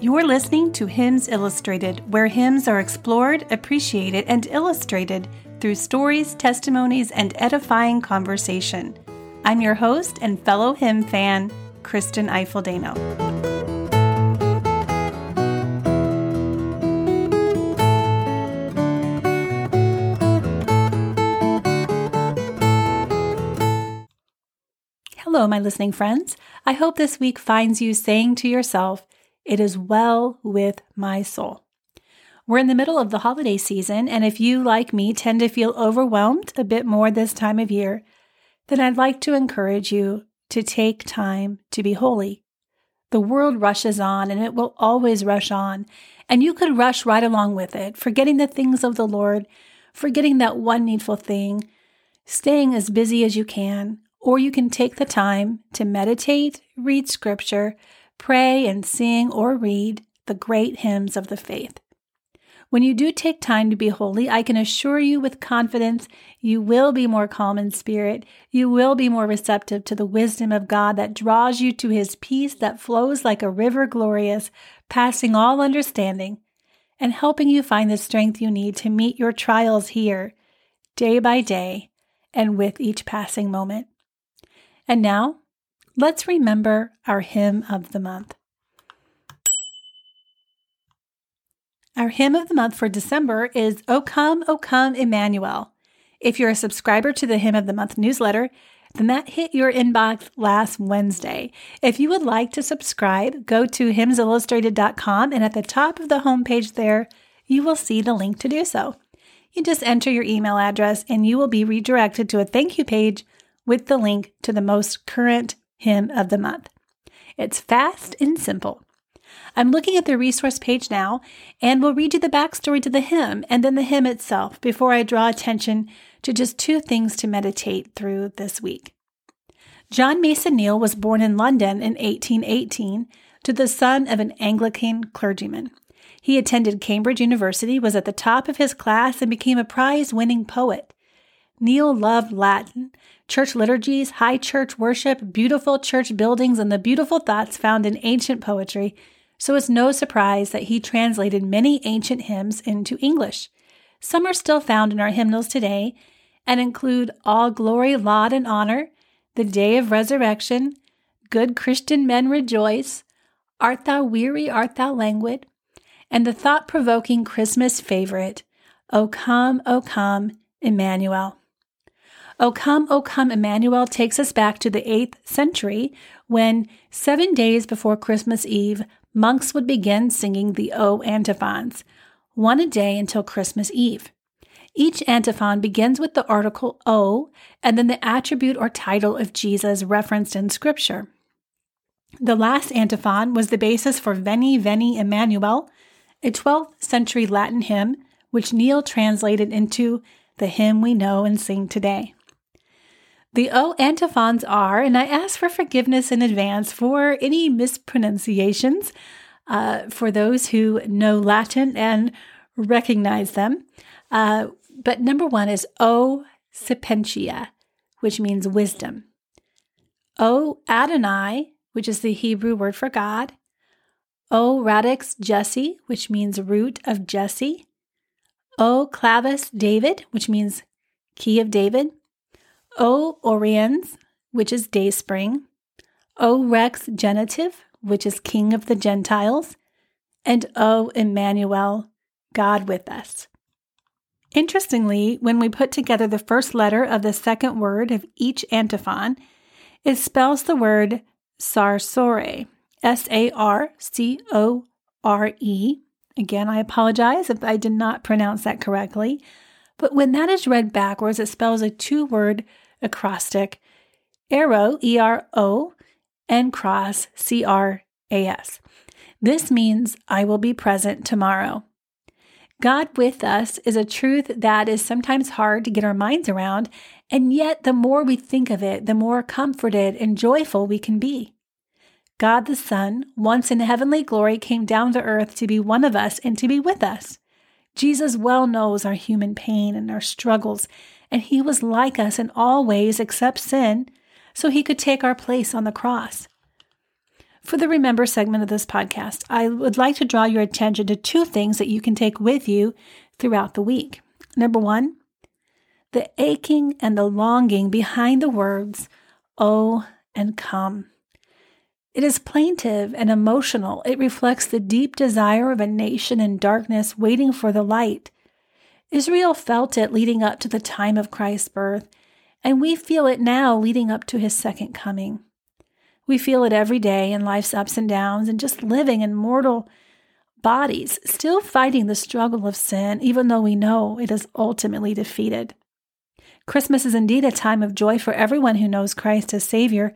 You're listening to Hymns Illustrated, where hymns are explored, appreciated, and illustrated through stories, testimonies, and edifying conversation. I'm your host and fellow hymn fan, Kristen Eiffeldano. Hello, my listening friends. I hope this week finds you saying to yourself, It is well with my soul. We're in the middle of the holiday season, and if you, like me, tend to feel overwhelmed a bit more this time of year, then I'd like to encourage you to take time to be holy. The world rushes on, and it will always rush on, and you could rush right along with it, forgetting the things of the Lord, forgetting that one needful thing, staying as busy as you can, or you can take the time to meditate, read scripture, pray, and sing or read the great hymns of the faith. When you do take time to be holy, I can assure you with confidence you will be more calm in spirit. You will be more receptive to the wisdom of God that draws you to his peace that flows like a river glorious, passing all understanding, and helping you find the strength you need to meet your trials here, day by day, and with each passing moment. And now, let's remember our hymn of the month. Our hymn of the month for December is O Come, O Come, Emmanuel. If you're a subscriber to the Hymn of the Month newsletter, then that hit your inbox last Wednesday. If you would like to subscribe, go to hymnsillustrated.com and at the top of the homepage there, you will see the link to do so. You just enter your email address and you will be redirected to a thank you page with the link to the most current hymn of the month. It's fast and simple. I'm looking at the resource page now and will read you the backstory to the hymn and then the hymn itself before I draw attention to just two things to meditate through this week. John Mason Neale was born in London in 1818 to the son of an Anglican clergyman. He attended Cambridge University, was at the top of his class, and became a prize winning poet. Neale loved Latin, church liturgies, high church worship, beautiful church buildings, and the beautiful thoughts found in ancient poetry, so it's no surprise that he translated many ancient hymns into English. Some are still found in our hymnals today and include All Glory, Laud, and Honor, The Day of Resurrection, Good Christian Men Rejoice, Art Thou Weary, Art Thou Languid, and the thought provoking Christmas favorite, O Come, O Come, Emmanuel. O Come, O Come, Emmanuel takes us back to the 8th century when, seven days before Christmas Eve, monks would begin singing the O antiphons, one a day until Christmas Eve. Each antiphon begins with the article O and then the attribute or title of Jesus referenced in Scripture. The last antiphon was the basis for Veni Veni Emmanuel, a 12th century Latin hymn which Neale translated into the hymn we know and sing today. The O antiphons are, and I ask for forgiveness in advance for any mispronunciations uh, for those who know Latin and recognize them. Uh, but number one is O sapientia, which means wisdom. O Adonai, which is the Hebrew word for God. O radix Jesse, which means root of Jesse. O clavis David, which means key of David. O Oriens, which is day spring, O Rex Gentium, which is king of the Gentiles, and O Emmanuel, God with us. Interestingly, when we put together the first letter of the second word of each antiphon, it spells the word sarsore, S A R C O R E. Again, I apologize if I did not pronounce that correctly. But when that is read backwards, it spells a two word acrostic, ero, E R O, and cras, C R A S. This means I will be present tomorrow. God with us is a truth that is sometimes hard to get our minds around, and yet the more we think of it, the more comforted and joyful we can be. God the Son, once in heavenly glory, came down to earth to be one of us and to be with us. Jesus well knows our human pain and our struggles and he was like us in all ways except sin, so he could take our place on the cross. For the Remember segment of this podcast, I would like to draw your attention to two things that you can take with you throughout the week. Number one, the aching and the longing behind the words, Oh, and come. It is plaintive and emotional. It reflects the deep desire of a nation in darkness waiting for the light. Israel felt it leading up to the time of Christ's birth, and we feel it now leading up to his second coming. We feel it every day in life's ups and downs and just living in mortal bodies, still fighting the struggle of sin, even though we know it is ultimately defeated. Christmas is indeed a time of joy for everyone who knows Christ as Savior,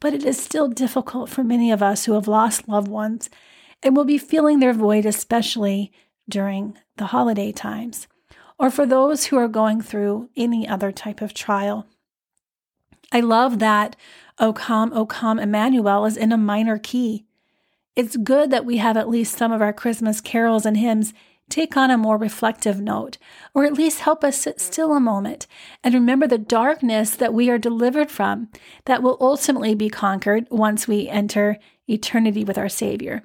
but it is still difficult for many of us who have lost loved ones and will be feeling their void, especially during the holiday times, or for those who are going through any other type of trial. I love that O come, O come, Emmanuel is in a minor key. It's good that we have at least some of our Christmas carols and hymns take on a more reflective note, or at least help us sit still a moment and remember the darkness that we are delivered from that will ultimately be conquered once we enter eternity with our Savior.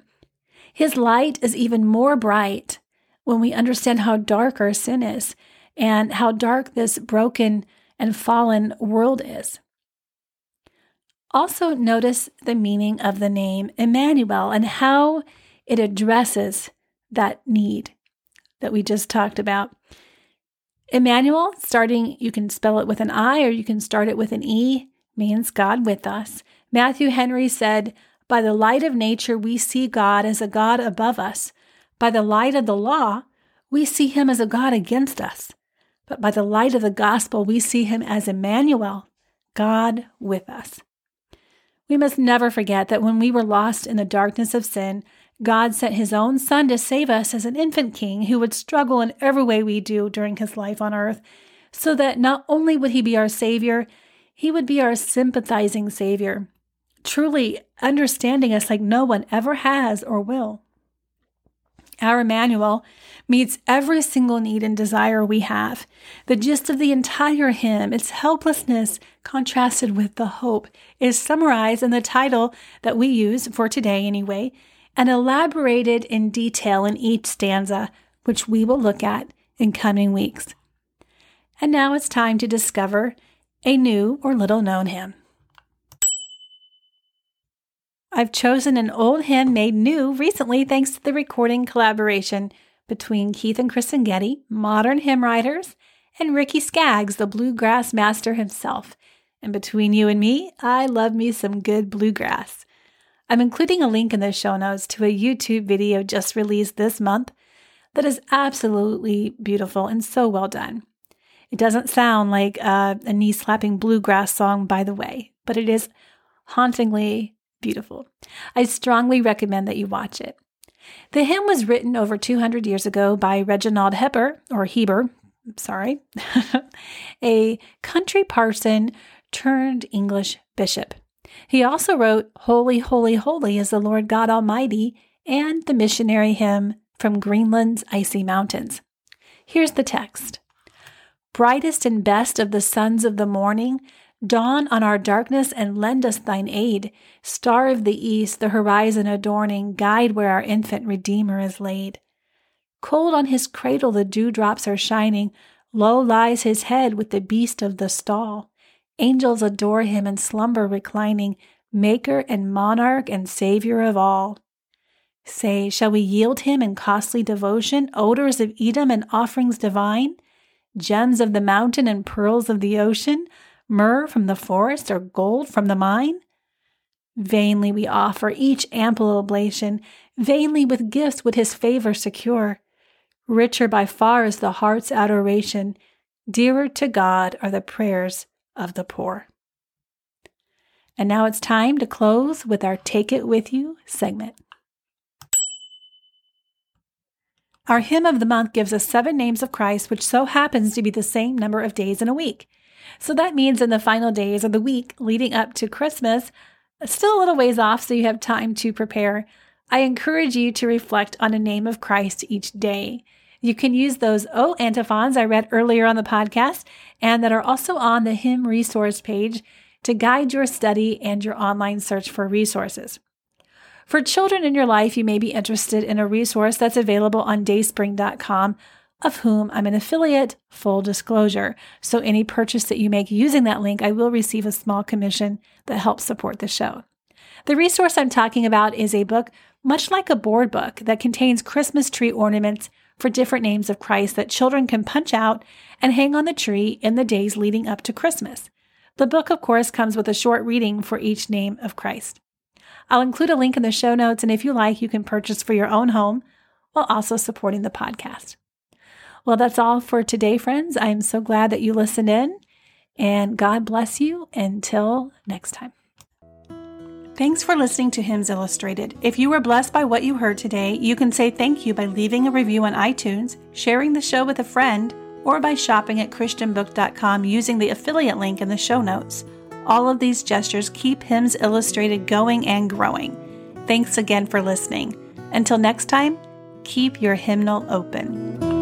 His light is even more bright when we understand how dark our sin is and how dark this broken and fallen world is. Also, notice the meaning of the name Emmanuel and how it addresses that need that we just talked about. Emmanuel, starting, you can spell it with an I or you can start it with an E, means God with us. Matthew Henry said, By the light of nature, we see God as a God above us. By the light of the law, we see him as a God against us. But by the light of the gospel, we see him as Emmanuel, God with us. We must never forget that when we were lost in the darkness of sin, God sent his own Son to save us as an infant king who would struggle in every way we do during his life on earth, so that not only would he be our Savior, he would be our sympathizing Savior, truly understanding us like no one ever has or will. Our Emmanuel meets every single need and desire we have. The gist of the entire hymn, its helplessness contrasted with the hope, is summarized in the title that we use for today anyway, and elaborated in detail in each stanza, which we will look at in coming weeks. And now it's time to discover a new or little known hymn. I've chosen an old hymn made new recently thanks to the recording collaboration between Keith and Kristen Getty, modern hymn writers, and Ricky Skaggs, the bluegrass master himself. And between you and me, I love me some good bluegrass. I'm including a link in the show notes to a YouTube video just released this month that is absolutely beautiful and so well done. It doesn't sound like uh, a, a knee slapping bluegrass song, by the way, but it is hauntingly beautiful. I strongly recommend that you watch it. The hymn was written over 200 years ago by Reginald Heber, or Heber, sorry, a country parson turned English bishop. He also wrote Holy, Holy, Holy is the Lord God Almighty and the missionary hymn from Greenland's icy mountains. Here's the text Brightest and best of the sons of the morning, Dawn on our darkness and lend us thine aid. Star of the east, the horizon adorning, guide where our infant Redeemer is laid. Cold on his cradle the dewdrops are shining, low lies his head with the beast of the stall. Angels adore him in slumber reclining, Maker and monarch and Savior of all. Say, shall we yield him in costly devotion, odors of Edom and offerings divine, gems of the mountain and pearls of the ocean? myrrh from the forest, or gold from the mine? Vainly we offer each ample oblation, vainly with gifts would his favor secure. Richer by far is the heart's adoration, dearer to God are the prayers of the poor. And now it's time to close with our Take It With You segment. Our hymn of the month gives us seven names of Christ, which so happens to be the same number of days in a week. So that means in the final days of the week leading up to Christmas, still a little ways off, so you have time to prepare. I encourage you to reflect on a name of Christ each day. You can use those oh, O antiphons I read earlier on the podcast and that are also on the hymn resource page to guide your study and your online search for resources. For children in your life, you may be interested in a resource that's available on dayspring.com, of whom I'm an affiliate, full disclosure. So any purchase that you make using that link, I will receive a small commission that helps support the show. The resource I'm talking about is a book much like a board book that contains Christmas tree ornaments for different names of Christ that children can punch out and hang on the tree in the days leading up to Christmas. The book, of course, comes with a short reading for each name of Christ. I'll include a link in the show notes, and if you like, you can purchase for your own home while also supporting the podcast. Well, that's all for today, friends. I'm so glad that you listened in, and God bless you until next time. Thanks for listening to Hymns Illustrated. If you were blessed by what you heard today, you can say thank you by leaving a review on iTunes, sharing the show with a friend, or by shopping at ChristianBook.com using the affiliate link in the show notes. All of these gestures keep Hymns Illustrated going and growing. Thanks again for listening. Until next time, keep your hymnal open.